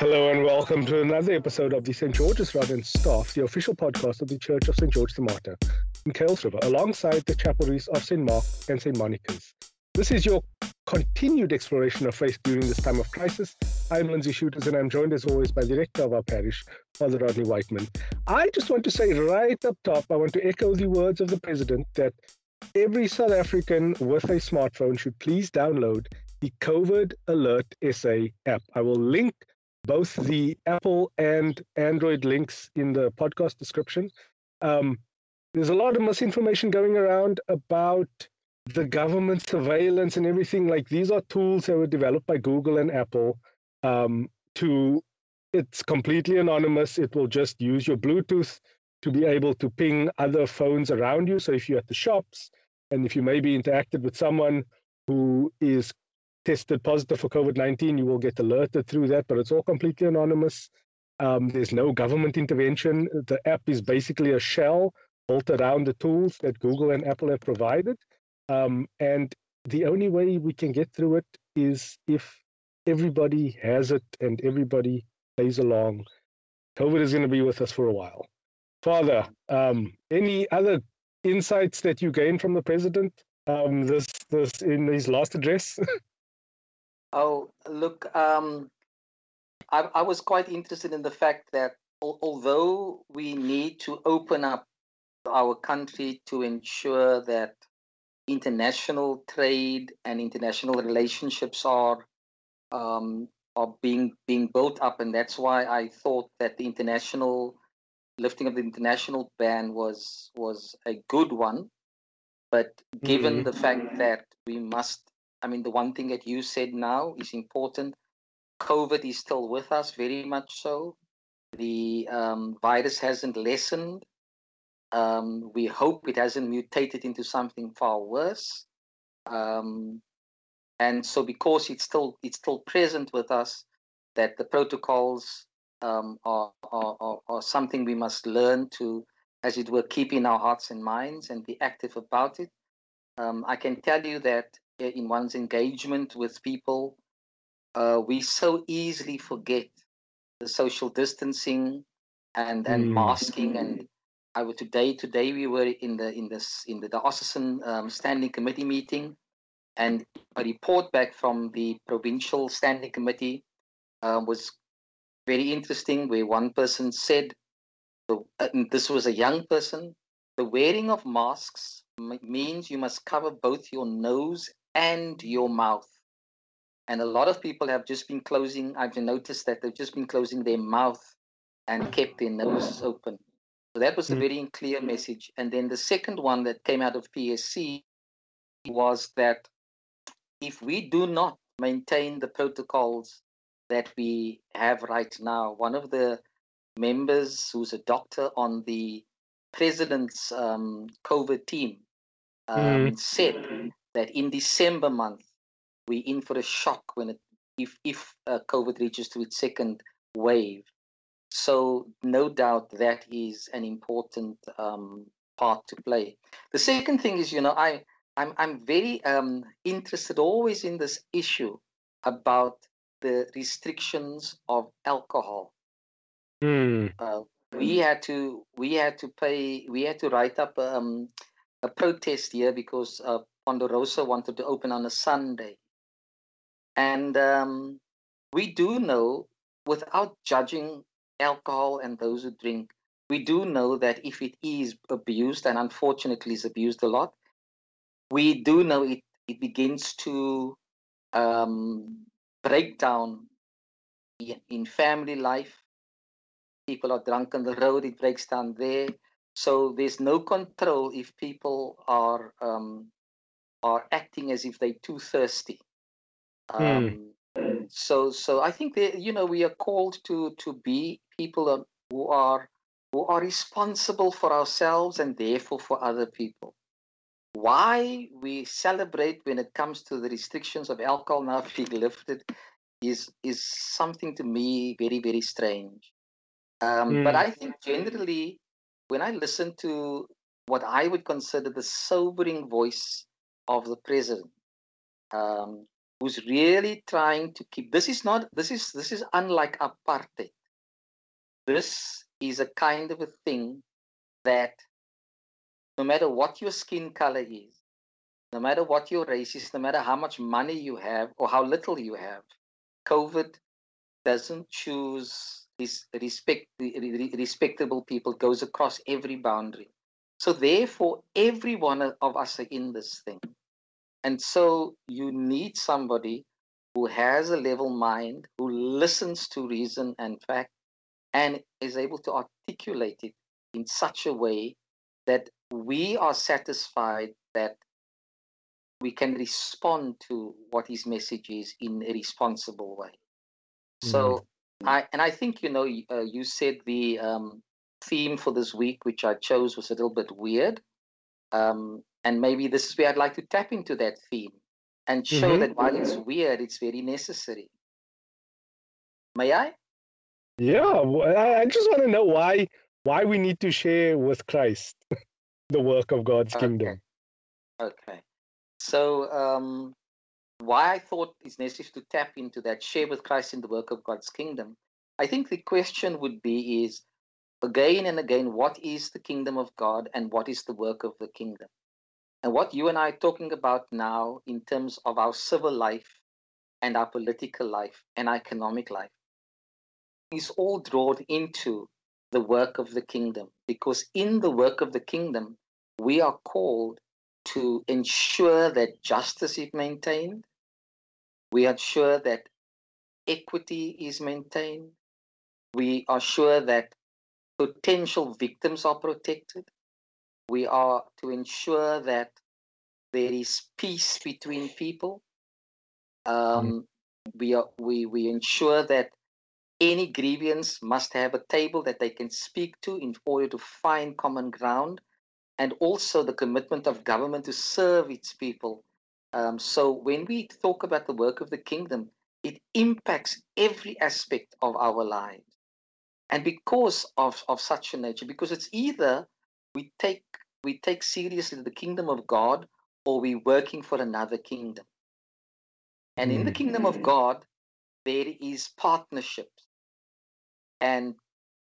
Hello and welcome to another episode of the St. George's Rod and Staff, the official podcast of the Church of St. George the Martyr in Kuils River, alongside the chapelries of St. Mark and St. Monica's. This is your continued exploration of faith during this time of crisis. I'm Lindsay Shooters and I'm joined as always by the rector of our parish, Father Rodney Whiteman. I just want to say right up top, I want to echo the words of the President that every South African with a smartphone should please download the COVID Alert SA app. I will link both the Apple and Android links in the podcast description. Um, there's a lot of misinformation going around about the government surveillance and everything. Like these are tools that were developed by Google and Apple um, to. It's completely anonymous. It will just use your Bluetooth to be able to ping other phones around you. So if you're at the shops and if you maybe interacted with someone who is tested positive for COVID 19, you will get alerted through that, but it's all completely anonymous. Um, there's no government intervention. The app is basically a shell built around the tools that Google and Apple have provided. Um, and the only way we can get through it is if everybody has it and everybody plays along. COVID is going to be with us for a while. Father, um, any other insights that you gained from the president um, this this in his last address? Oh, look, um, I, I was quite interested in the fact that al- although we need to open up our country to ensure that international trade and international relationships are um, are being being built up, and that's why I thought that the international lifting of the international ban was was a good one. But given Mhm. the fact that we must I mean, the one thing that you said now is important. COVID is still with us, very much so. The um, virus hasn't lessened. Um, we hope it hasn't mutated into something far worse. Um, and so, because it's still it's still present with us, that the protocols um, are, are, are are something we must learn to, as it were, keep in our hearts and minds and be active about it. Um, I can tell you that in one's engagement with people, uh, we so easily forget the social distancing and and Mm. masking. And I was today today we were in the in this in the diocesan um, standing committee meeting, and a report back from the provincial standing committee uh, was very interesting. Where one person said, the, uh, and this was a young person, the wearing of masks m- means you must cover both your nose and your mouth. And a lot of people have just been closing, I've noticed that they've just been closing their mouth and kept their noses open. So that was a Mm. very clear message. And then the second one that came out of PSC was that if we do not maintain the protocols that we have right now, one of the members who's a doctor on the president's um, COVID team um, said that in December month we in for a shock when it if if uh, COVID reaches to its second wave. So no doubt that is an important um, part to play. The second thing is, you know, I I'm I'm very um, interested always in this issue about the restrictions of alcohol Mm. uh, we had to we had to pay we had to write up um, a protest here because uh, Ponderosa wanted to open on a Sunday, and um, we do know without judging alcohol and those who drink, we do know that if it is abused and unfortunately is abused a lot, we do know it it begins to um, break down in, family life people are drunk on the road, it breaks down there. So there's no control if people are um, are acting as if they're too thirsty. Um, So so I think that you know we are called to to be people who are who are responsible for ourselves and therefore for other people. Why we celebrate when it comes to the restrictions of alcohol now being lifted is is something to me very very strange. Um, But Mm. I think generally, when I listen to what I would consider the sobering voice of the president, um, who's really trying to keep this is not this is this is unlike apartheid. This is a kind of a thing that no matter what your skin color is no matter what your race is no matter how much money you have or how little you have covid doesn't choose respect respectable people goes across every boundary so therefore every one of us are in this thing and so you need somebody who has a level mind, who listens to reason and fact, and is able to articulate it in such a way that we are satisfied that we can respond to what his message is in a responsible way. So, mm. I and I think you know uh, you said the um, theme for this week, which I chose, was a little bit weird. Um, and maybe this is where I'd like to tap into that theme and show mm-hmm. that while it's weird, it's very necessary. May I? Yeah, I just want to know why why we need to share with Christ the work of God's okay. kingdom. Okay. So um, why I thought it's necessary to tap into that, share with Christ in the work of God's kingdom. I think the question would be is again and again, what is the kingdom of God and what is the work of the kingdom? And what you and I are talking about now in terms of our civil life and our political life and our economic life is all drawn into the work of the kingdom. Because in the work of the kingdom, we are called to ensure that justice is maintained. We are sure that equity is maintained. We are sure that potential victims are protected we are to ensure that there is peace between people. Um, mm. We are we we ensure that any grievance must have a table that they can speak to in order to find common ground, and also the commitment of government to serve its people. Um, so when we talk about the work of the kingdom, it impacts every aspect of our lives. And because of, of such a nature, because it's either we take we take seriously the kingdom of God or we're working for another kingdom. And in the mm. kingdom of God, there is partnerships. And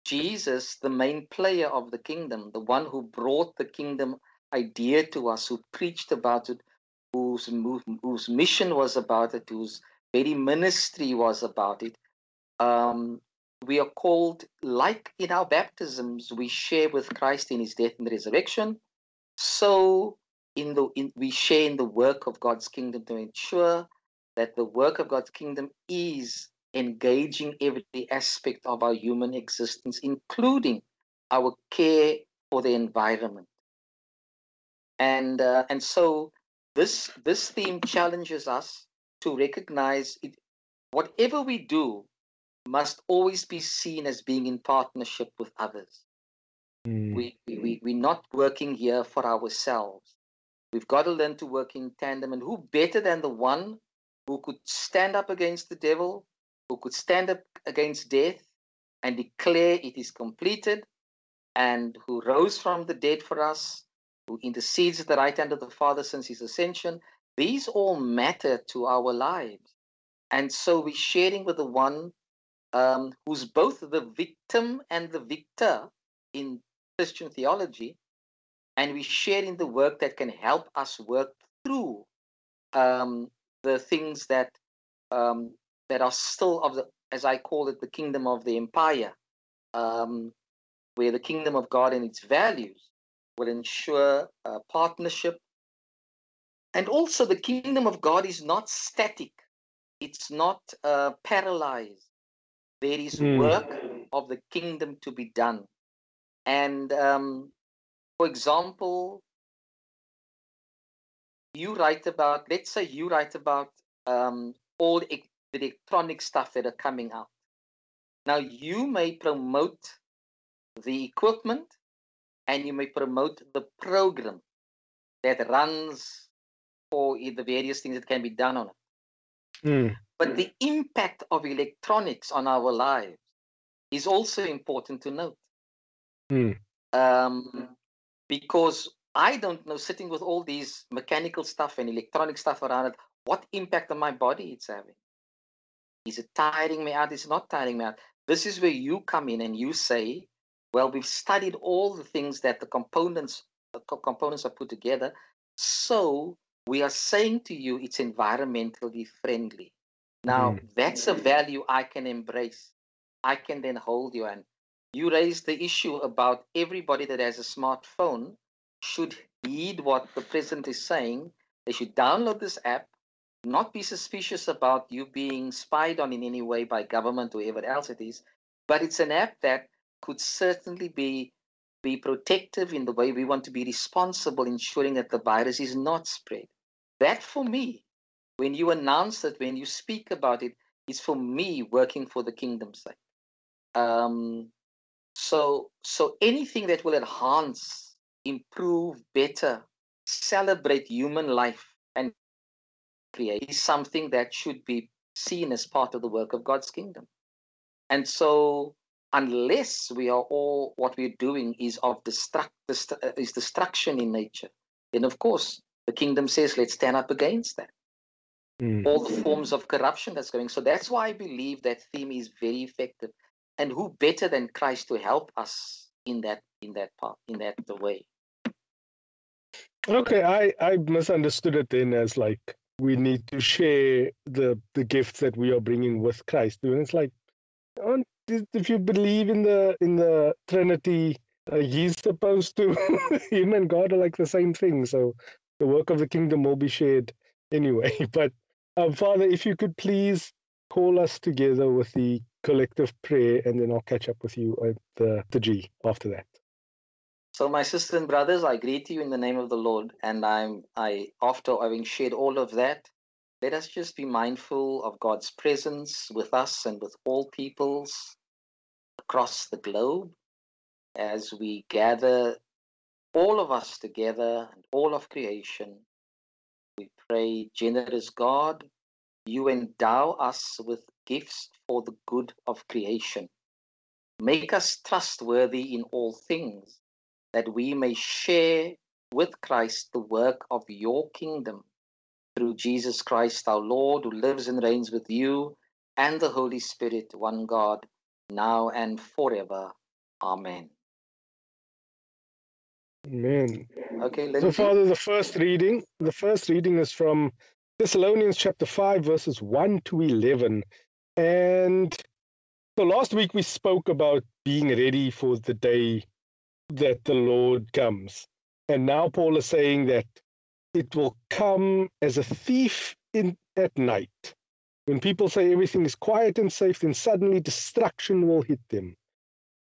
Jesus, the main player of the kingdom, the one who brought the kingdom idea to us, who preached about it, whose, whose mission was about it, whose very ministry was about it, um, we are called, like in our baptisms, we share with Christ in his death and resurrection. So in the in, we share in the work of God's kingdom to ensure that the work of God's kingdom is engaging every aspect of our human existence, including our care for the environment. And uh, and so this this theme challenges us to recognize it. Whatever we do must always be seen as being in partnership with others. Mm. We, we, we're not working here for ourselves. We've got to learn to work in tandem. And who better than the one who could stand up against the devil, who could stand up against death and declare it is completed, and who rose from the dead for us, who intercedes at the right hand of the Father since his ascension? These all matter to our lives. And so we're sharing with the one um, who's both the victim and the victor in Christian theology, and we share in the work that can help us work through um, the things that um, that are still of the, as I call it, the kingdom of the empire, um, where the kingdom of God and its values will ensure uh, partnership. And also, the kingdom of God is not static; it's not uh, paralyzed. There is mm. work of the kingdom to be done. And um, for example, you write about, let's say you write about um, all the electronic stuff that are coming out. Now, you may promote the equipment and you may promote the program that runs for the various things that can be done on it. Mm. But the impact of electronics on our lives is also important to note. Mm. Um, because I don't know, sitting with all these mechanical stuff and electronic stuff around it, what impact on my body it's having. Is it tiring me out? Is it not tiring me out? This is where you come in and you say, well, we've studied all the things that the components the components are put together. So we are saying to you it's environmentally friendly. Now, mm. that's a value I can embrace. I can then hold you. And you raised the issue about everybody that has a smartphone should heed what the president is saying. They should download this app, not be suspicious about you being spied on in any way by government or whoever else it is. But it's an app that could certainly be be protective in the way we want to be responsible, ensuring that the virus is not spread. That for me, when you announce it, when you speak about it, it, is for me working for the kingdom's sake. Um, so, so anything that will enhance, improve, better, celebrate human life and create is something that should be seen as part of the work of God's kingdom. And so unless we are all what we're doing is of destruct, uh, is destruction in nature, then of course the kingdom says let's stand up against that. Mm. All the forms of corruption that's going. So that's why I believe that theme is very effective. And who better than Christ to help us in that in that part in that the way. Okay, I I misunderstood it then as like we need to share the the gifts that we are bringing with Christ. And it's like, if you believe in the in the Trinity, uh, he's supposed to him and God are like the same thing. So the work of the kingdom will be shared anyway. But um, Father, if you could please call us together with the collective prayer, and then I'll catch up with you at the the G after that. So, my sisters and brothers, I greet you in the name of the Lord, and I'm I after having shared all of that, let us just be mindful of God's presence with us and with all peoples across the globe as we gather all of us together and all of creation. Pray, generous God, you endow us with gifts for the good of creation. Make us trustworthy in all things, that we may share with Christ the work of your kingdom through Jesus Christ our Lord, who lives and reigns with you and the Holy Spirit, one God now and forever. Amen. Amen. Okay, so Father, the first reading, the first reading is from Thessalonians chapter 5, verses 1 to 11. And so last week we spoke about being ready for the day that the Lord comes. And now Paul is saying that it will come as a thief in at night. When people say everything is quiet and safe, then suddenly destruction will hit them.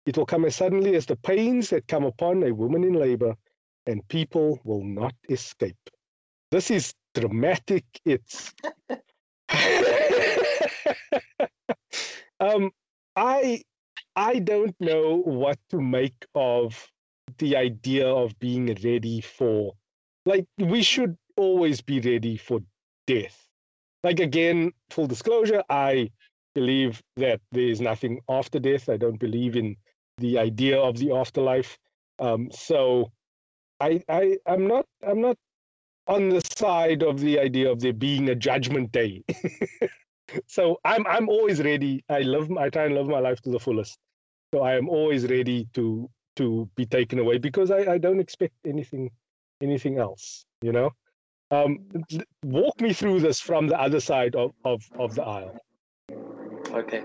It will come as suddenly as the pains that come upon a woman in labor, and people will not escape. This is dramatic. It's. um, I I don't know what to make of the idea of being ready for. Like we should always be ready for death like again, full disclosure, I believe that there is nothing after death. I don't believe in the idea of the afterlife. Um, so I, I I'm not I'm not on the side of the idea of there being a judgment day. so I'm I'm always ready. I love I try and live my life to the fullest. So I am always ready to to be taken away because I, I don't expect anything anything else, you know? Um, walk me through this from the other side of, of, of the aisle. Okay.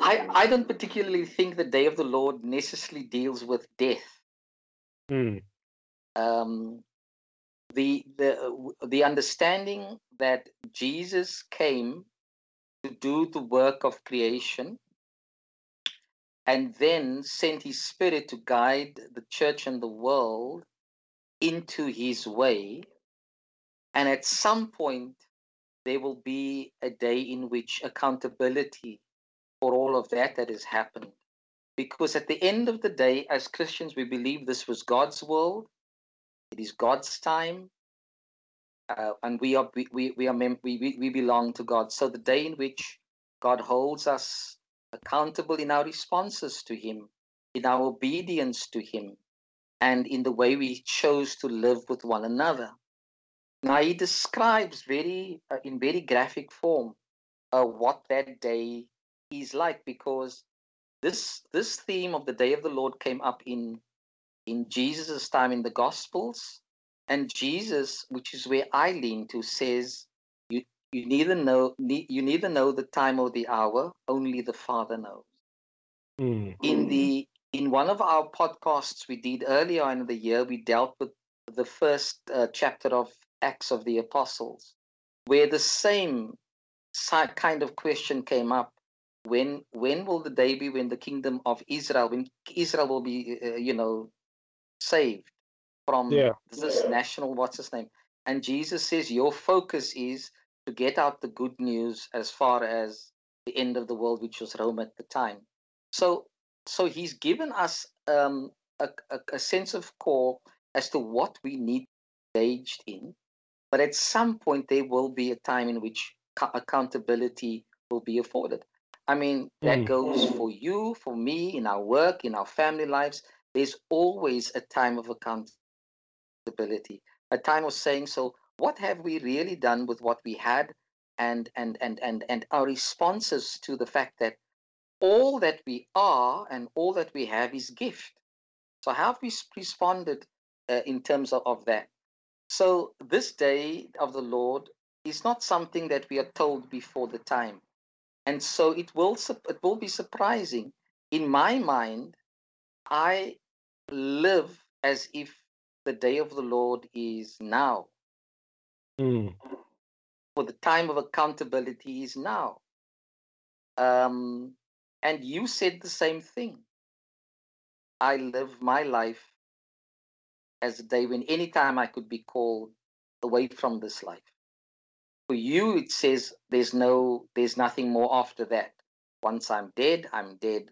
I, I don't particularly think the day of the Lord necessarily deals with death. Mm. Um, the, the, the understanding that Jesus came to do the work of creation and then sent his spirit to guide the church and the world into his way and at some point, there will be a day in which accountability for all of that that has happened. Because at the end of the day, as Christians, we believe this was God's world, it is God's time, uh, and we are we we are mem- we, we belong to God. So the day in which God holds us accountable in our responses to Him, in our obedience to Him, and in the way we chose to live with one another. Now he describes very uh, in very graphic form uh, what that day is like because this this theme of the day of the Lord came up in in Jesus' time in the Gospels, and Jesus, which is where I lean to, says you you neither know you neither know the time or the hour, only the Father knows. Mm. In the in one of our podcasts we did earlier in the year, we dealt with the first uh, chapter of Acts of the Apostles, where the same kind of question came up. When when will the day be when the kingdom of Israel, when Israel will be, uh, you know, saved from Yeah. this national what's his name? And Jesus says your focus is to get out the good news as far as the end of the world, which was Rome at the time. So so he's given us um, a, a, a sense of call as to what we need engaged in but at some point there will be a time in which co- accountability will be afforded i mean that Mm. goes for you for me in our work in our family lives there's always a time of accountability a time of saying so what have we really done with what we had and and and and, and our responses to the fact that all that we are and all that we have is gift. So how have we responded uh, in terms of, of that? So this day of the Lord is not something that we are told before the time, and so it will it will be surprising. In my mind, I live as if the day of the Lord is now, Mm. for the time of accountability is now. Um, and you said the same thing. I live my life as a day when anytime I could be called away from this life. For you, it says there's no, there's nothing more after that. Once I'm dead, I'm dead.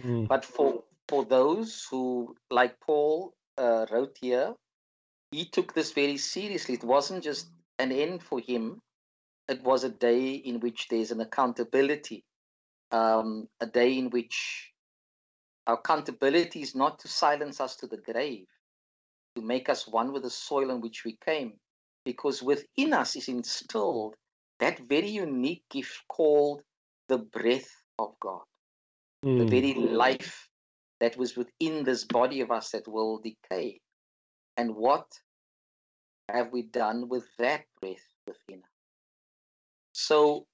Mm. But for for those who, like Paul uh, wrote here, he took this very seriously. It wasn't just an end for him; it was a day in which there's an accountability, um, a day in which our accountability is not to silence us to the grave, to make us one with the soil in which we came, because within us is instilled that very unique gift called the breath of God, the Mm. very life that was within this body of us that will decay. And what have we done with that breath within us? So,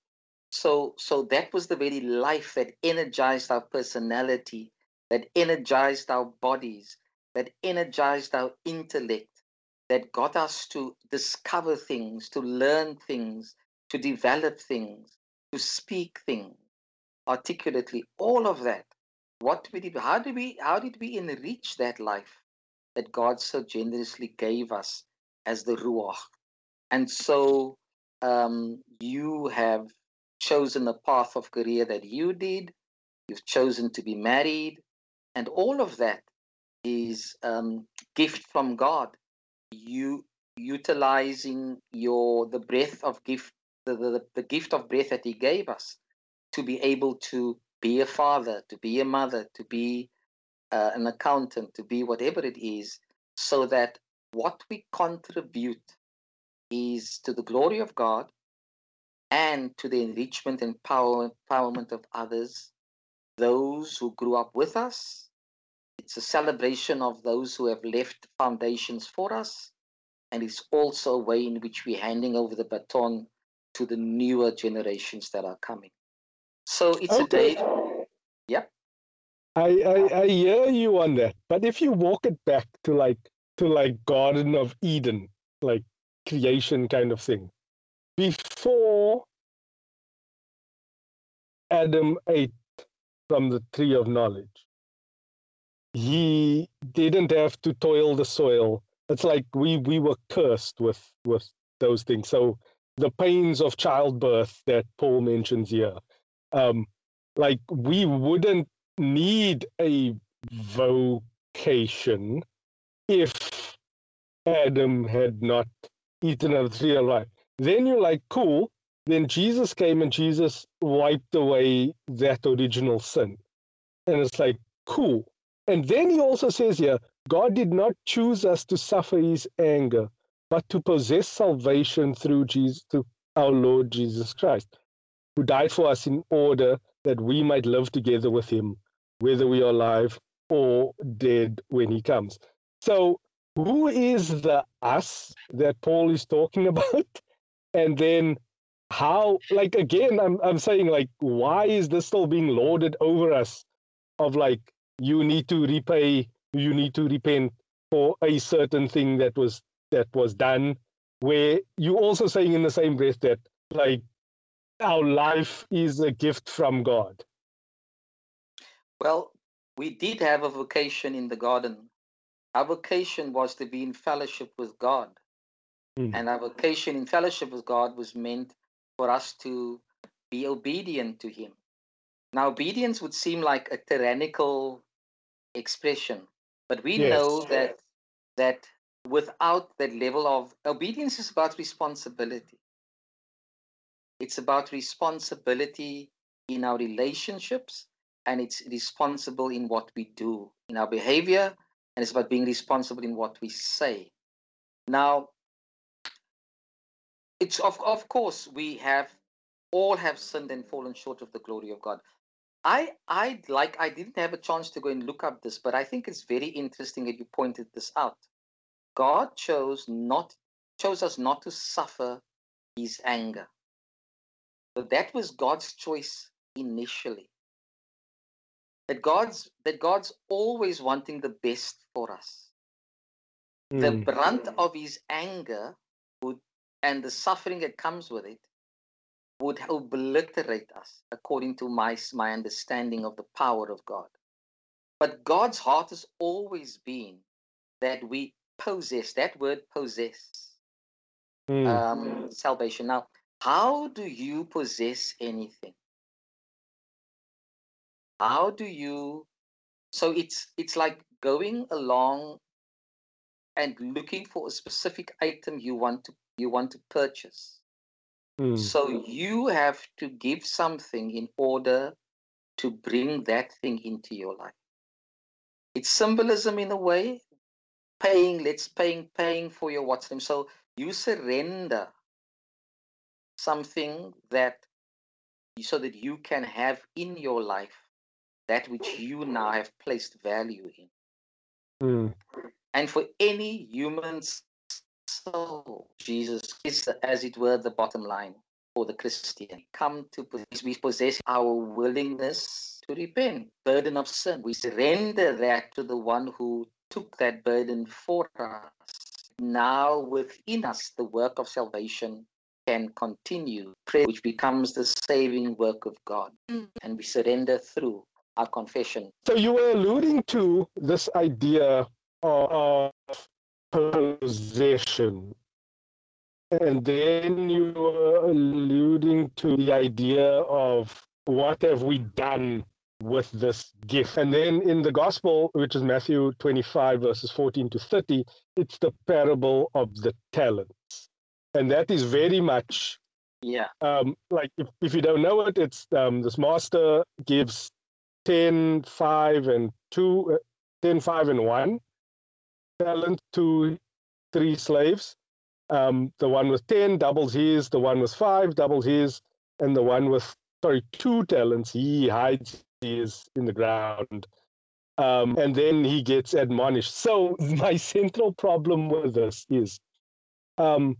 so, so that was the very life that energized our personality, that energized our bodies, that energized our intellect, that got us to discover things, to learn things, to develop things, to speak things articulately. All of that. What we did, how did we, how did we enrich that life that God so generously gave us as the ruach? And so um, you have chosen the path of career that you did. You've chosen to be married, and all of that is um, gift from God. You utilizing your the breath of gift, the, the, the gift of breath that He gave us, to be able to be a father, to be a mother, to be uh, an accountant, to be whatever it is, so that what we contribute is to the glory of God and to the enrichment and power, empowerment of others, those who grew up with us. It's a celebration of those who have left foundations for us, and it's also a way in which we're handing over the baton to the newer generations that are coming. So it's Okay. a day. Yep. I, I I hear you on that, but if you walk it back to like to like Garden of Eden, like creation kind of thing, before Adam ate from the tree of knowledge, he didn't have to toil the soil. It's like we we were cursed with with those things. So the pains of childbirth that Paul mentions here, um, like we wouldn't need a vocation if Adam had not eaten of the tree of life. Then you're like, cool. Then Jesus came and Jesus wiped away that original sin. And it's like, cool. And then he also says here, God did not choose us to suffer his anger, but to possess salvation through Jesus, through our Lord Jesus Christ, who died for us in order that we might live together with him, whether we are alive or dead when he comes. So, who is the us that Paul is talking about? And then how like again I'm I'm saying like why is this still being lorded over us of like you need to repay you need to repent for a certain thing that was that was done where you also saying in the same breath that like our life is a gift from God. Well, we did have a vocation in the garden. Our vocation was to be in fellowship with God. Mm. And our vocation in fellowship with God was meant for us to be obedient to Him. Now, obedience would seem like a tyrannical expression, but we yes. know that that without that level of obedience is about responsibility. It's about responsibility in our relationships, and it's responsible in what we do, in our behavior, and it's about being responsible in what we say. Now, it's of of course we have all have sinned and fallen short of the glory of God. I I like I didn't have a chance to go and look up this, but I think it's very interesting that you pointed this out. God chose not chose us not to suffer his anger. But that was God's choice initially. That God's that God's always wanting the best for us. Mm. The hmm. brunt of his anger would and the suffering that comes with it would obliterate us according to my, my understanding of the power of God. But God's heart has always been that we possess, that word possess, mm. um, salvation. Now, how do you possess anything? How do you? So it's it's like going along and looking for a specific item you want to you want to purchase. Mm. So you have to give something in order to bring that thing into your life. It's symbolism in a way, paying, let's paying, paying for your what's name. So you surrender something that so that you can have in your life that which you now have placed value in. Mm. And for any human soul, Jesus is, as it were, the bottom line for the Christian. Come to we possess our willingness to repent, burden of sin. We surrender that to the one who took that burden for us. Now within us, the work of salvation can continue, prayer which becomes the saving work of God. And we surrender through our confession. So you were alluding to this idea of possession. And then you were alluding to the idea of what have we done with this gift. And then in the gospel, which is Matthew 25, verses 14 to 30, it's the parable of the talents. And that is very much yeah. Um, like if, if you don't know it, it's um, this master gives 10, 5, and 2, uh, 10, 5, and 1 talent to three slaves. Um, the one with 10 doubles his, the one with five doubles his, and the one with, sorry, two talents, he hides his in the ground. Um, and then he gets admonished. So my central problem with this is, um,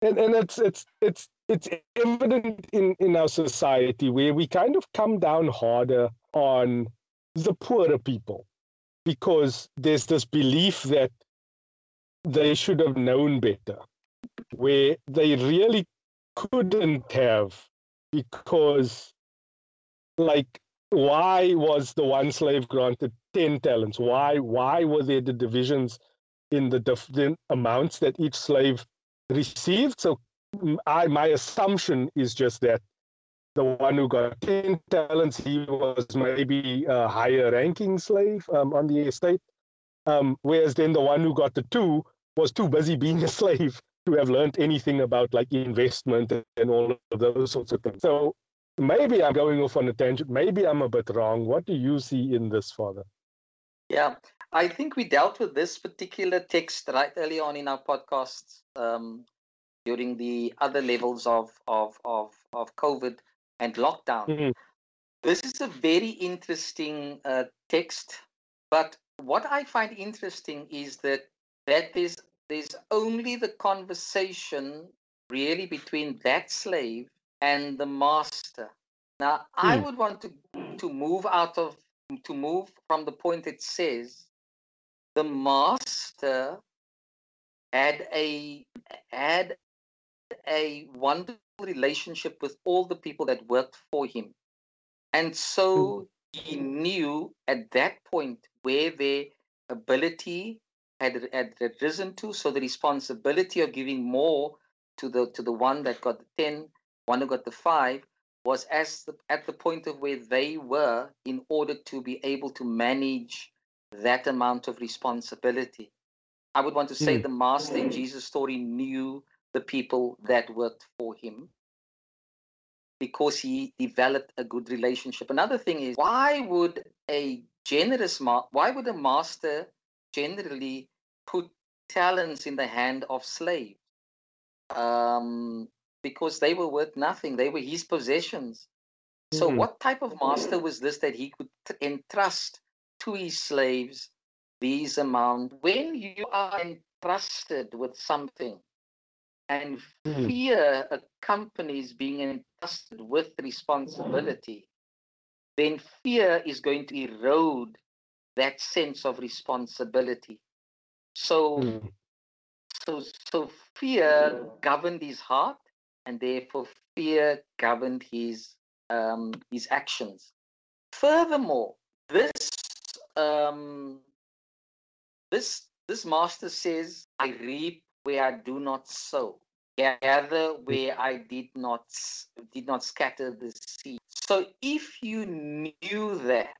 and, and it's it's it's it's evident in, in our society where we kind of come down harder on the poorer people because there's this belief that they should have known better, where they really couldn't have, because, like, why was the one slave granted 10 talents? Why, why were there the divisions in the different amounts that each slave received? So, I, my assumption is just that the one who got 10 talents, he was maybe a higher ranking slave um, on the estate. Um, whereas then the one who got the two was too busy being a slave to have learned anything about like investment and all of those sorts of things. So maybe I'm going off on a tangent. Maybe I'm a bit wrong. What do you see in this, Father? Yeah, I think we dealt with this particular text right early on in our podcasts um, during the other levels of of of of COVID and lockdown. Mm-hmm. This is a very interesting uh, text, but what I find interesting is that that there's there's only the conversation really between that slave and the master. Now, I hmm. would want to to move out of to move from the point it says the master had a had a wonderful relationship with all the people that worked for him. And so hmm. he knew at that point where their ability had, had, had risen to. So the responsibility of giving more to the to the one that got the 10, one who got the five, was as the, at the point of where they were in order to be able to manage that amount of responsibility. I would want to say mm. the master in Jesus' story knew the people that worked for him because he developed a good relationship. Another thing is why would a generous ma- why would a master generally put talents in the hand of slaves? Um, because they were worth nothing. They were his possessions. So, mm-hmm. what type of master was this that he could t- entrust to his slaves these amount? When you are entrusted with something, and mm-hmm. fear accompanies being entrusted with responsibility, then fear is going to erode that sense of responsibility. So, mm. so, so fear governed his heart, and therefore fear governed his um, his actions. Furthermore, this um, this this master says, "I reap where I do not sow, gather mm-hmm. where I did not did not scatter the seed." So, if you knew that,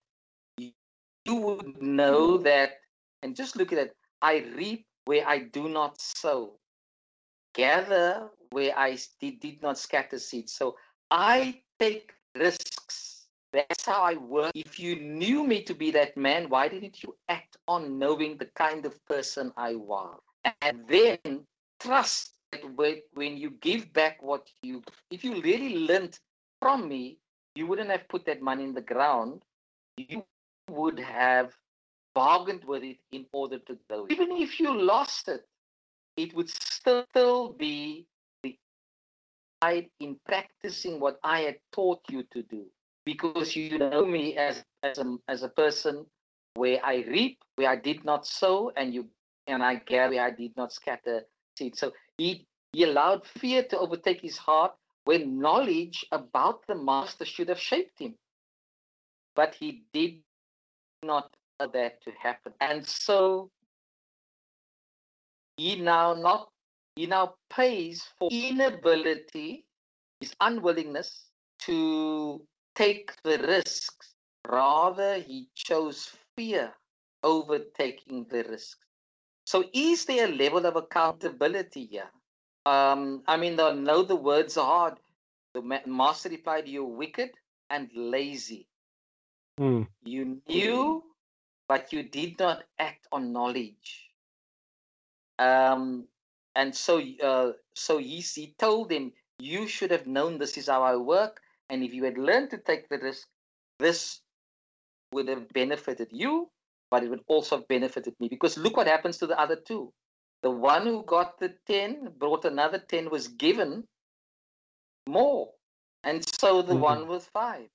you would know that, and just look at it. I reap where I do not sow, gather where I did, did not scatter seeds. So I take risks. That's how I work. If you knew me to be that man, why didn't you act on knowing the kind of person I was? And then trust that when you give back what you, if you really learned from me, you wouldn't have put that money in the ground. You would have bargained with it in order to go. Even if you lost it, it would still be the in practicing what I had taught you to do because you know me as as a, as a person where I reap where I did not sow and you and I gather I did not scatter seed. So he he allowed fear to overtake his heart when knowledge about the master should have shaped him. But he did not allow that to happen. And so he now not he now pays for inability, his unwillingness to take the risks. Rather, he chose fear over taking the risks. So, is there a level of accountability here? Um, I mean, I know the words are hard. The master replied, You're wicked and lazy. Mm. You knew, but you did not act on knowledge. Um, and so uh, so he, he told him you should have known this is how i work and if you had learned to take the risk this would have benefited you but it would also have benefited me. Because look what happens to the other two. The one who got the 10 brought another 10 was given more. And so the mm-hmm. one with five.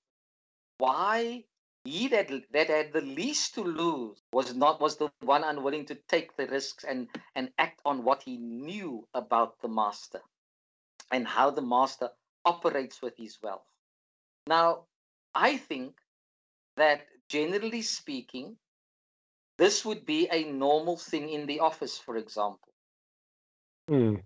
Why he that that had the least to lose was not was the one unwilling to take the risks and and act on what he knew about the master and how the master operates with his wealth. Now i think that generally speaking this would be a normal thing in the office for example mm.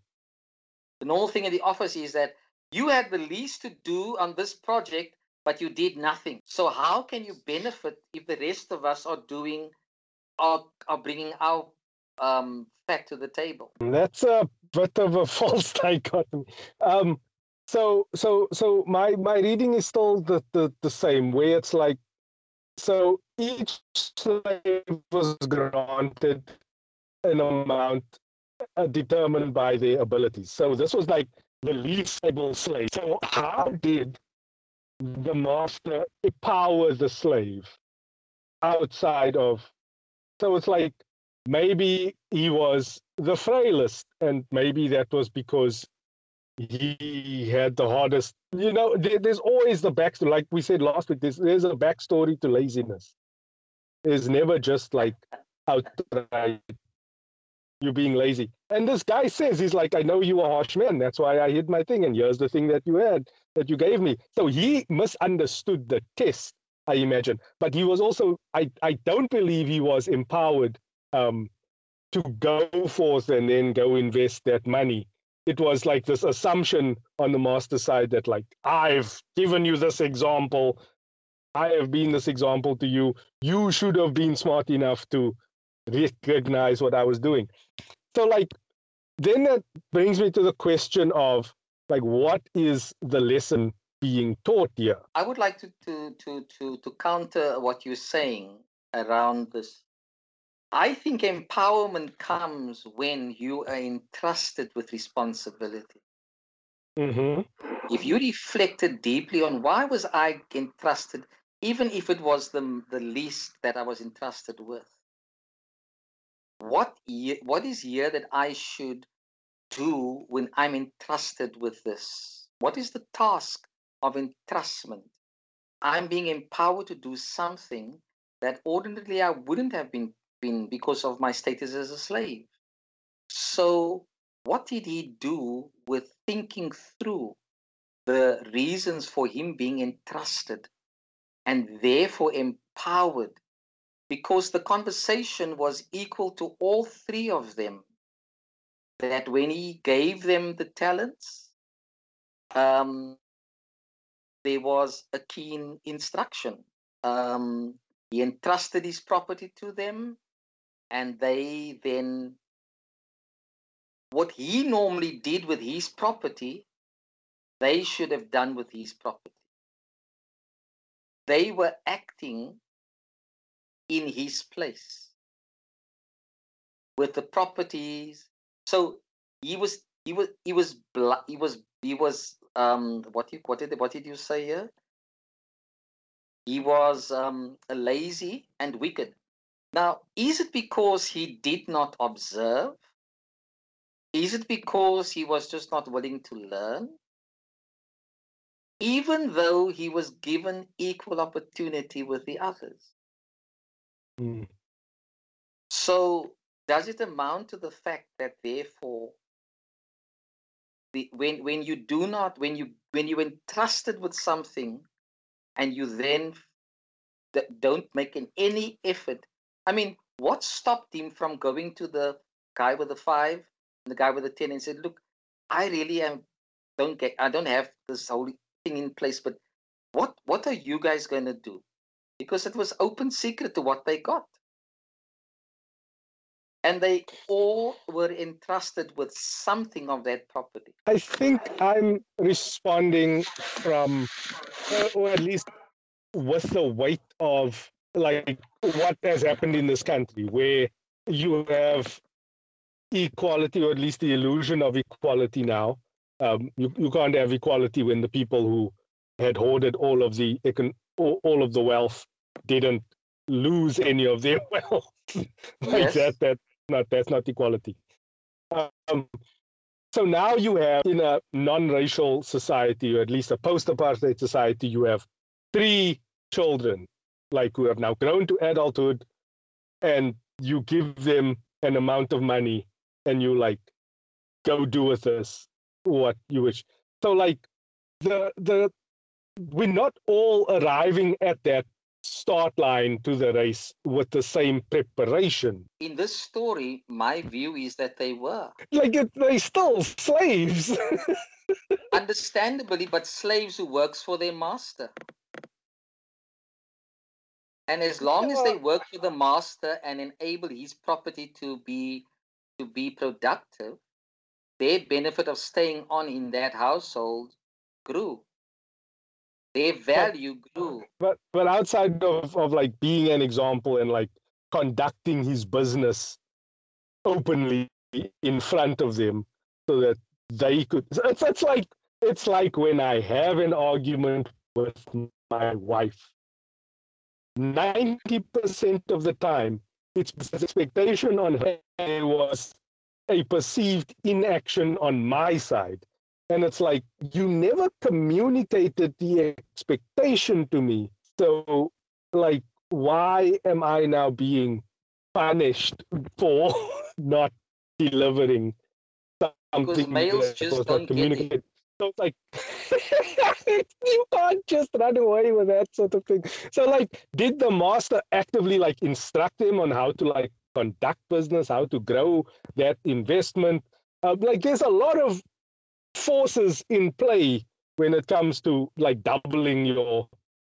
the normal thing in the office is that you had the least to do on this project but you did nothing. So how can you benefit if the rest of us are doing, are, are bringing our um, fat to the table? That's a bit of a false dichotomy. Um, so, so, so my my reading is still the, the the same. Where it's like so each slave was granted an amount uh, determined by their abilities. So this was like the least able slave. So how did the master empower the slave outside of? So it's like maybe he was the frailest, and maybe that was because he had the hardest. You know, there, there's always the backstory. Like we said last week, there's there's a backstory to laziness. It's never just like outright you being lazy. And this guy says he's like, I know you are a harsh man. That's why I hid my thing. And here's the thing that you had that you gave me. So he misunderstood the test, I imagine. But he was also, I, I don't believe he was empowered um, to go forth and then go invest that money. It was like this assumption on the master side that, like, I've given you this example. I have been this example to you. You should have been smart enough to recognize what I was doing. So, like, then that brings me to the question of, like, what is the lesson being taught here? I would like to to to to, to counter what you're saying around this. I think empowerment comes when you are entrusted with responsibility. Mm-hmm. If you reflected deeply on why was I entrusted, even if it was the the least that I was entrusted with, what what is here that I should do when I'm entrusted with this? What is the task of entrustment? I'm being empowered to do something that ordinarily I wouldn't have been, been because of my status as a slave. So, what did he do with thinking through the reasons for him being entrusted and therefore empowered because the conversation was equal to all three of them. That when he gave them the talents, um, there was a keen instruction. Um, he entrusted his property to them, and they then, what he normally did with his property, they should have done with his property. They were acting in his place with the properties. So he was he was he was he was he was um what you what did what did you say here? He was um lazy and wicked. Now, is it because he did not observe? Is it because he was just not willing to learn? Even though he was given equal opportunity with the others. Mm. So, does it amount to the fact that therefore, the, when when you do not when you when you entrusted with something, and you then don't make an, any effort? I mean, what stopped him from going to the guy with the five and the guy with the ten and said, "Look, I really am don't get I don't have this whole thing in place, but what what are you guys going to do? because it was open secret to what they got. And they all were entrusted with something of that property. I think I'm responding from, or at least with the weight of like what has happened in this country, where you have equality, or at least the illusion of equality now. Um, you, you can't have equality when the people who had hoarded all of the all of the wealth didn't lose any of their wealth. like yes. that, that not that's not equality. Um, so now you have in a non-racial society, or at least a post-apartheid society, you have three children, like who have now grown to adulthood, and you give them an amount of money, and you like go do with this what you wish. So like the the we're not all arriving at that start line to the race with the same preparation. In this story, my view is that they were. Like it, they still slaves. Understandably, but slaves who works for their master. And as long as they work for the master and enable his property to be to be productive, their benefit of staying on in that household grew. their value grew. But but outside of, of like being an example and like conducting his business openly in front of them so that they could it's, it's like it's like when I have an argument with my wife. 90% of the time, its expectation on her was a perceived inaction on my side. And it's like, you never communicated the expectation to me. So, like, why am I now being punished for not delivering something because males just don't it. So like you can't just run away with that sort of thing. So like, did the master actively like instruct him on how to like conduct business, how to grow that investment? Uh, like, there's a lot of forces in play when it comes to like doubling your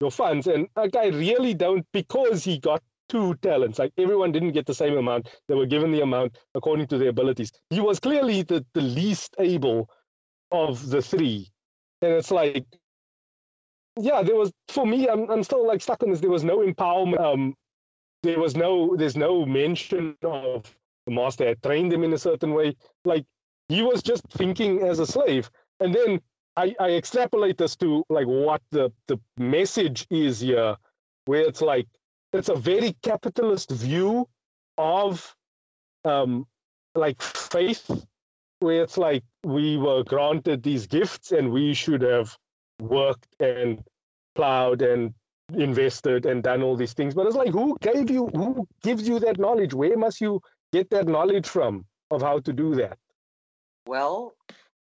your funds, and like I really don't because he got two talents. Like everyone didn't get the same amount; they were given the amount according to their abilities. He was clearly the the least able of the three. And it's like, yeah, there was for me. I'm I'm still like stuck on this. There was no empowerment. Um, there was no there's no mention of the master had trained him in a certain way. Like he was just thinking as a slave. And then I, I extrapolate this to like what the the message is here, where it's like it's a very capitalist view of um like faith where it's like we were granted these gifts and we should have worked and plowed and invested and done all these things. But it's like, who gave you, who gives you that knowledge? Where must you get that knowledge from of how to do that? Well,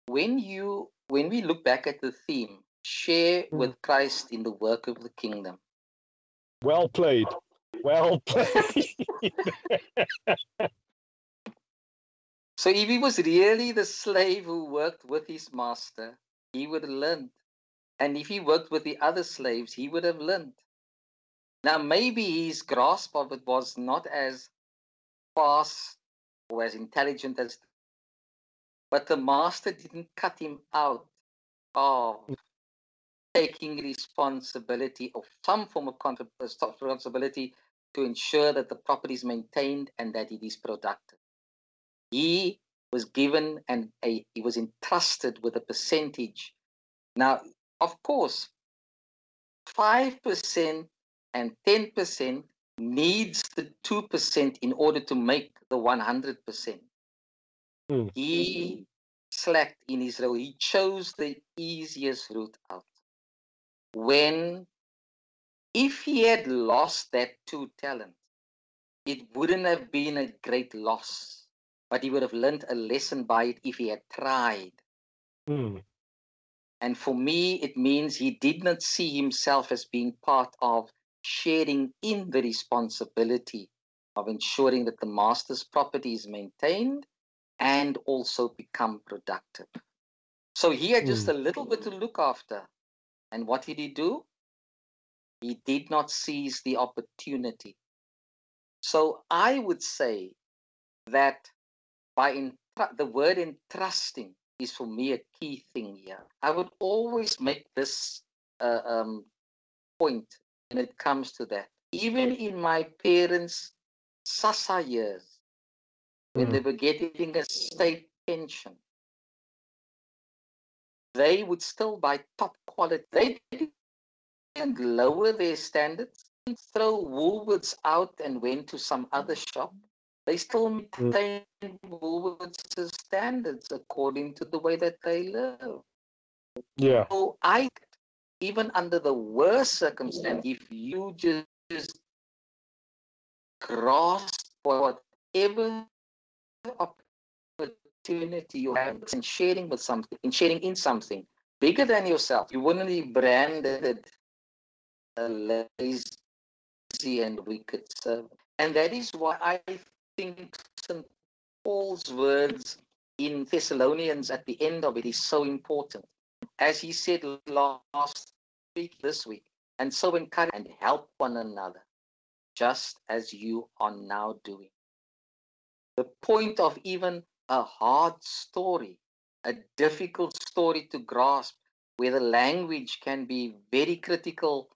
when you when we look back at the theme, share mm. with Christ in the work of the kingdom. Well played. Well played. So if he was really the slave who worked with his master, he would have learned. And if he worked with the other slaves, he would have learned. Now, maybe his grasp of it was not as fast or as intelligent as, but the master didn't cut him out of taking responsibility of some form of responsibility to ensure that the property is maintained and that it is productive he was given and a, he was entrusted with a percentage. Now, of course, 5% and 10% needs the 2% in order to make the 100%. Mm. He slacked in Israel. He chose the easiest route out. When, if he had lost that two talent, it wouldn't have been a great loss but he would have learned a lesson by it if he had tried. Mm. And for me, it means he did not see himself as being part of sharing in the responsibility of ensuring that the master's property is maintained and also become productive. So he had just mm. a little bit to look after. And what did he do? He did not seize the opportunity. So I would say that by entr- the word entrusting is for me a key thing here. I would always make this uh, um, point when it comes to that. Even in my parents' SASSA years, when mm. they were getting a state pension, they would still buy top quality. They didn't lower their standards, and throw Woolworths out and went to some other shop they still mm. maintain Woolworths standards according to the way that they live. Yeah. So I, even under the worst circumstance, if you just, grasp for whatever opportunity you have in sharing with something, in sharing in something bigger than yourself, you wouldn't be branded a lazy and wicked servant. And that is why I think St. Paul's words in Thessalonians at the end of it is so important. As he said last week, this week, and so encourage and help one another, just as you are now doing. The point of even a hard story, a difficult story to grasp, where the language can be very critical,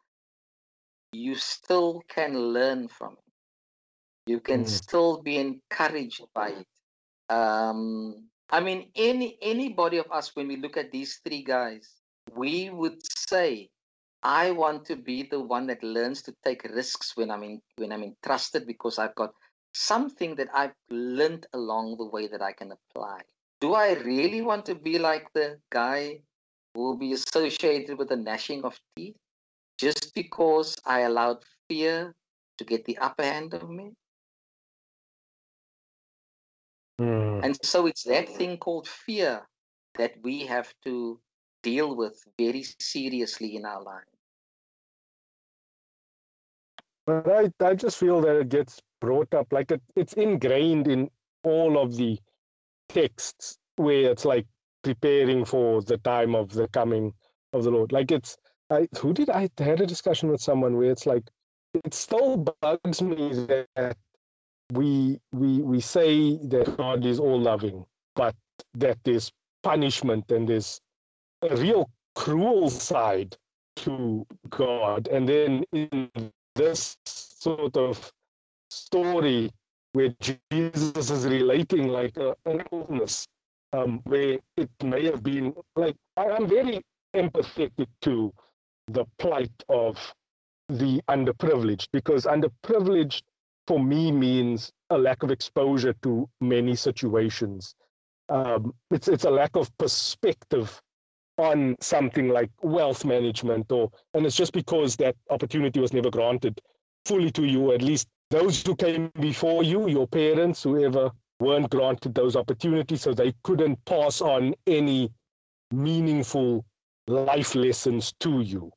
you still can learn from it. You can mm. still be encouraged by it. Um, I mean, any anybody of us, when we look at these three guys, we would say, I want to be the one that learns to take risks when I'm in when I'm entrusted because I've got something that I've learned along the way that I can apply. Do I really want to be like the guy who will be associated with the gnashing of teeth just because I allowed fear to get the upper hand of me? Mm. And so it's that thing called fear that we have to deal with very seriously in our lives. But I, I just feel that it gets brought up like it, it's ingrained in all of the texts where it's like preparing for the time of the coming of the Lord. Like it's I who did I had a discussion with someone where it's like it still bugs me that we we we say that God is all loving, but that there's punishment and there's a real cruel side to God. And then in this sort of story where Jesus is relating like a, an illness, um, where it may have been like I'm very empathetic to the plight of the underprivileged because underprivileged for me means a lack of exposure to many situations. Um, it's it's a lack of perspective on something like wealth management, or and it's just because that opportunity was never granted fully to you. At least those who came before you, your parents, whoever, weren't granted those opportunities, so they couldn't pass on any meaningful life lessons to you.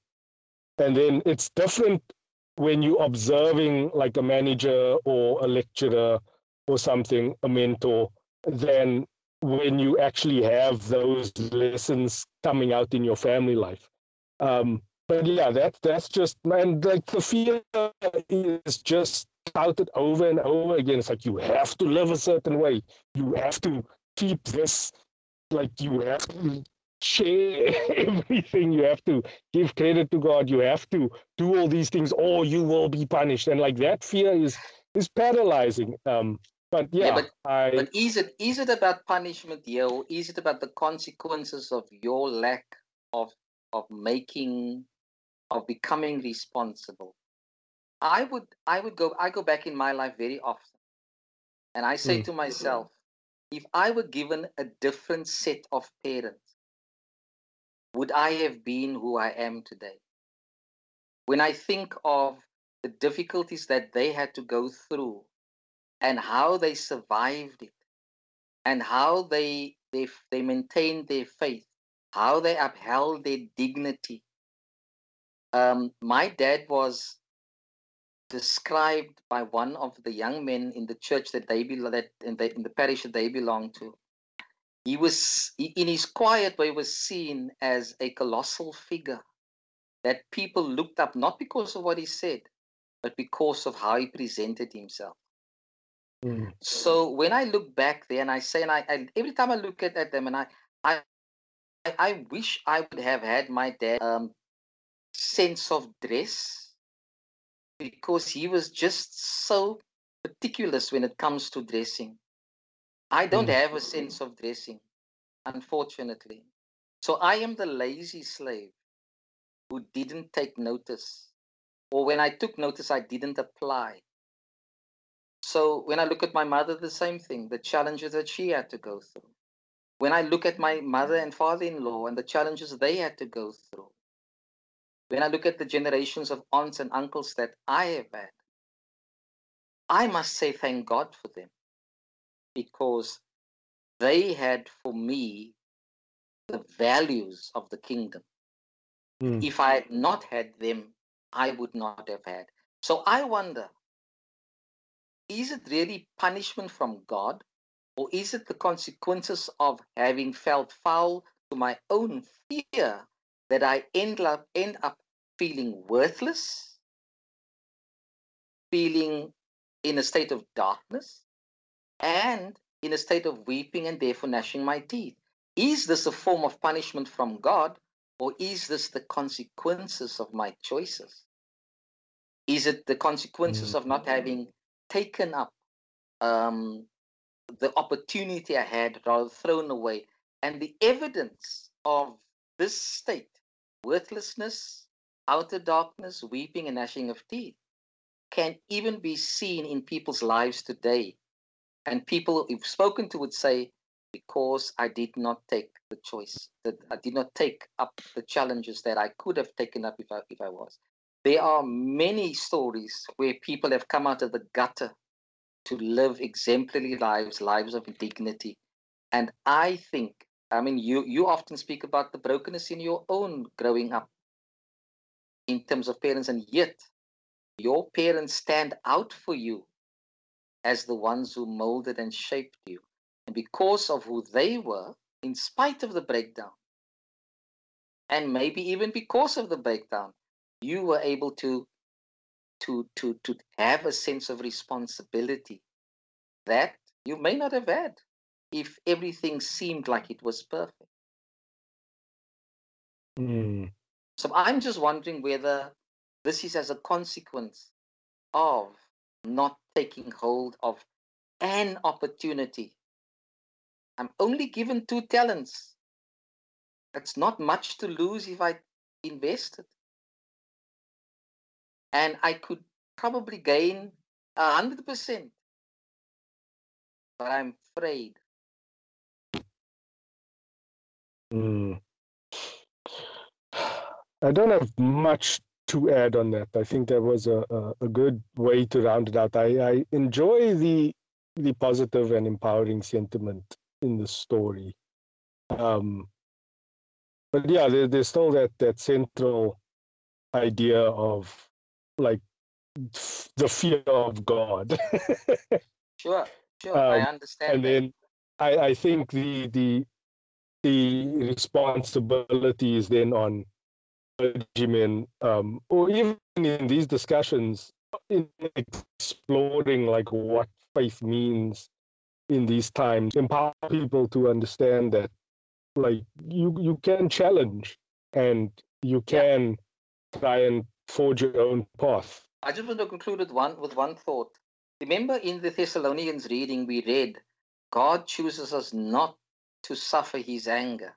And then it's different when you're observing like a manager or a lecturer or something, a mentor, than when you actually have those lessons coming out in your family life. Um, but yeah, that that's just and like the fear is just touted over and over again. It's like you have to live a certain way. You have to keep this like you have to share everything. You have to give credit to God. You have to do all these things, or you will be punished. And like that fear is is paralyzing. Um, but yeah, yeah but, I, but is it is it about punishment here, or is it about the consequences of your lack of of making of becoming responsible? I would I would go I go back in my life very often, and I say mm. to myself, if I were given a different set of parents would I have been who I am today? When I think of the difficulties that they had to go through and how they survived it and how they they, they maintained their faith, how they upheld their dignity. Um, my dad was described by one of the young men in the church that they belong that in the, in the parish that they belong to he was, in his quiet way, was seen as a colossal figure that people looked up not because of what he said, but because of how he presented himself. Mm. So when I look back there and I say, and I, I every time I look at, at them, and I, I, I wish I would have had my dad um, sense of dress because he was just so meticulous when it comes to dressing. I don't mm. have a sense of dressing, unfortunately. So I am the lazy slave who didn't take notice. Or when I took notice, I didn't apply. So when I look at my mother, the same thing, the challenges that she had to go through. When I look at my mother and father in law and the challenges they had to go through. When I look at the generations of aunts and uncles that I have had, I must say thank God for them because they had for me the values of the kingdom. Mm. If I had not had them, I would not have had. So I wonder is it really punishment from God, or is it the consequences of having felt foul to my own fear that I end up, end up feeling worthless, feeling in a state of darkness, and in a state of weeping and therefore gnashing my teeth. Is this a form of punishment from God, Or is this the consequences of my choices? Is it the consequences Mm. of not having taken up um, the opportunity I had, rather thrown away? And the evidence of this state, worthlessness, outer darkness, weeping and gnashing of teeth, can even be seen in people's lives today. And people you've spoken to would say, because I did not take the choice, that I did not take up the challenges that I could have taken up if I, if I was. There are many stories where people have come out of the gutter to live exemplary lives, lives of dignity. And I think, I mean, you, you often speak about the brokenness in your own growing up in terms of parents, and yet your parents stand out for you as the ones who molded and shaped you. And because of who they were, in spite of the breakdown, and maybe even because of the breakdown, you were able to to to to have a sense of responsibility that you may not have had if everything seemed like it was perfect. Mm. So I'm just wondering whether this is as a consequence of not taking hold of an opportunity. I'm only given two talents. It's not much to lose if I invested. And I could probably gain a hundred percent. But I'm afraid. Mm. I don't have much to add on that. I think that was a, a, good way to round it out. I, I enjoy the the positive and empowering sentiment in the story. Um, but yeah, there, there's still that that central idea of like f- the fear of God. Sure, sure, I Um, understand. and that. then I, I think the the the responsibility is then on clergymen, um, or even in these discussions, in exploring like what faith means in these times, empower people to understand that like you you can challenge and you Yeah. can try and forge your own path. I just want to conclude with one with one thought. Remember in the Thessalonians reading we read, God chooses us not to suffer his anger,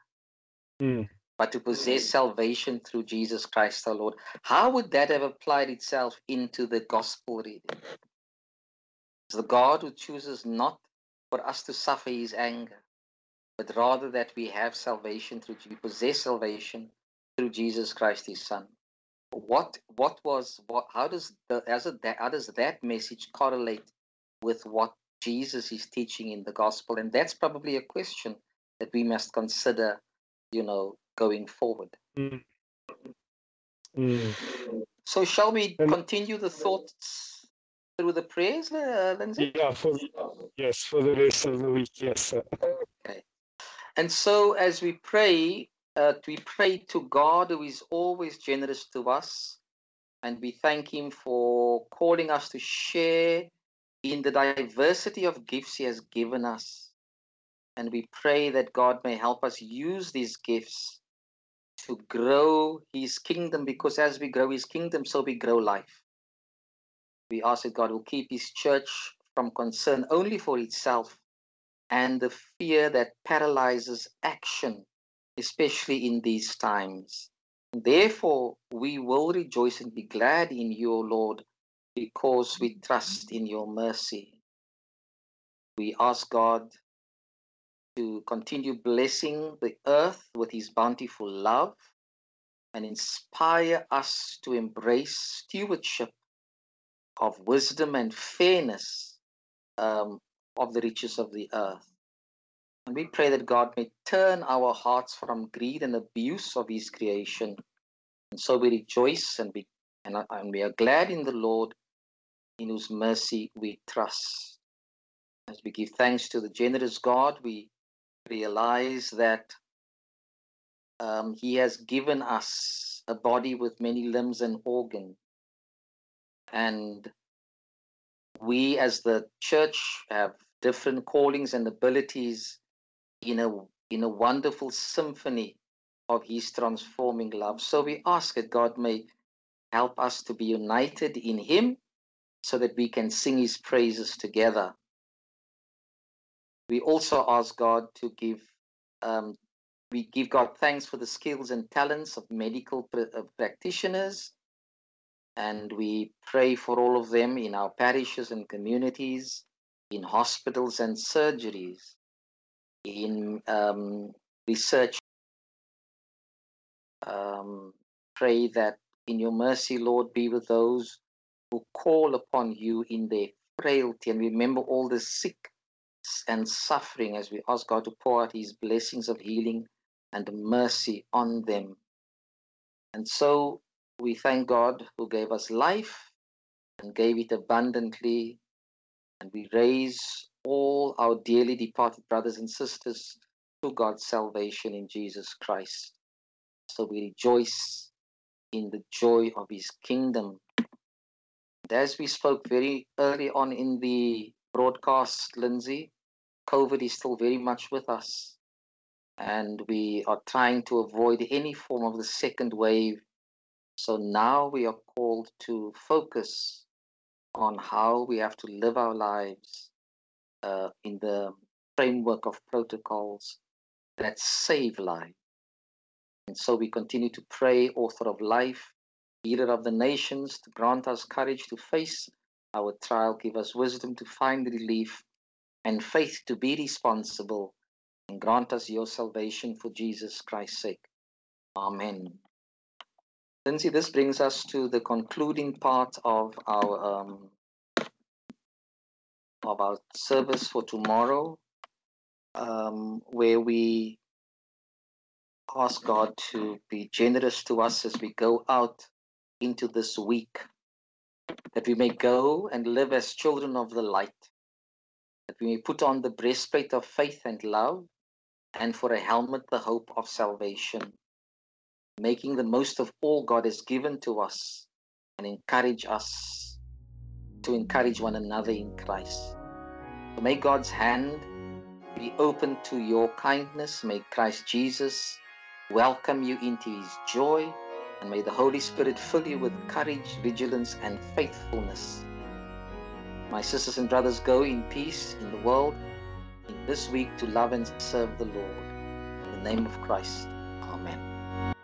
Mm. But to possess mm. salvation through Jesus Christ our Lord. How would that have applied itself into the gospel reading? It's the God who chooses not for us to suffer his anger, but rather that we have salvation through we possess salvation through Jesus Christ his Son. What what was what how does the as a, how does that message correlate with what Jesus is teaching in the gospel? And that's probably a question that we must consider, you know, going forward. Mm. Mm. So shall we continue the thoughts through the prayers, uh, Lindsay? Yeah, for yes, for the rest of the week, yes. Sir. Okay. And so, as we pray, uh, we pray to God who is always generous to us, and we thank Him for calling us to share in the diversity of gifts He has given us. And we pray that God may help us use these gifts to grow His kingdom, because as we grow His kingdom, so we grow life. We ask that God will keep His church from concern only for itself and the fear that paralyzes action, especially in these times. Therefore, we will rejoice and be glad in you, Lord, because we trust in your mercy. We ask God to continue blessing the earth with his bountiful love and inspire us to embrace stewardship of wisdom and fairness um, of the riches of the earth. And we pray that God may turn our hearts from greed and abuse of His creation. And so we rejoice and we, and, and we are glad in the Lord, in whose mercy we trust. As we give thanks to the generous God, we realize that um, He has given us a body with many limbs and organs. And we, as the church, have different callings and abilities in a in a wonderful symphony of his transforming love. So we ask that God may help us to be united in him so that we can sing his praises together. We also ask God to give, um, we give God thanks for the skills and talents of medical pr- uh, practitioners. And we pray for all of them in our parishes and communities, in hospitals and surgeries, in um, research. Um, pray that in your mercy, Lord, be with those who call upon you in their frailty. And remember all the sick and suffering as we ask God to pour out his blessings of healing and mercy on them. And so we thank God who gave us life and gave it abundantly. And we raise all our dearly departed brothers and sisters to God's salvation in Jesus Christ. So we rejoice in the joy of his kingdom. And as we spoke very early on in the broadcast, Lindsay, COVID is still very much with us. And we are trying to avoid any form of the second wave. So now we are called to focus on how we have to live our lives uh, in the framework of protocols that save lives. And so we continue to pray, author of life, leader of the nations, to grant us courage to face our trial, give us wisdom to find relief, and faith to be responsible, and grant us your salvation for Jesus Christ's sake. Amen. Lindsay, this brings us to the concluding part of our um, of our service for tomorrow, um, where we ask God to be generous to us as we go out into this week, that we may go and live as children of the light, that we may put on the breastplate of faith and love, and for a helmet, the hope of salvation, making the most of all God has given to us and encourage us to encourage one another in Christ. So may God's hand be open to your kindness. May Christ Jesus welcome you into his joy. And may the Holy Spirit fill you with courage, vigilance, and faithfulness. My sisters and brothers, go in peace in the world in this week to love and serve the Lord. In the name of Christ. Amen.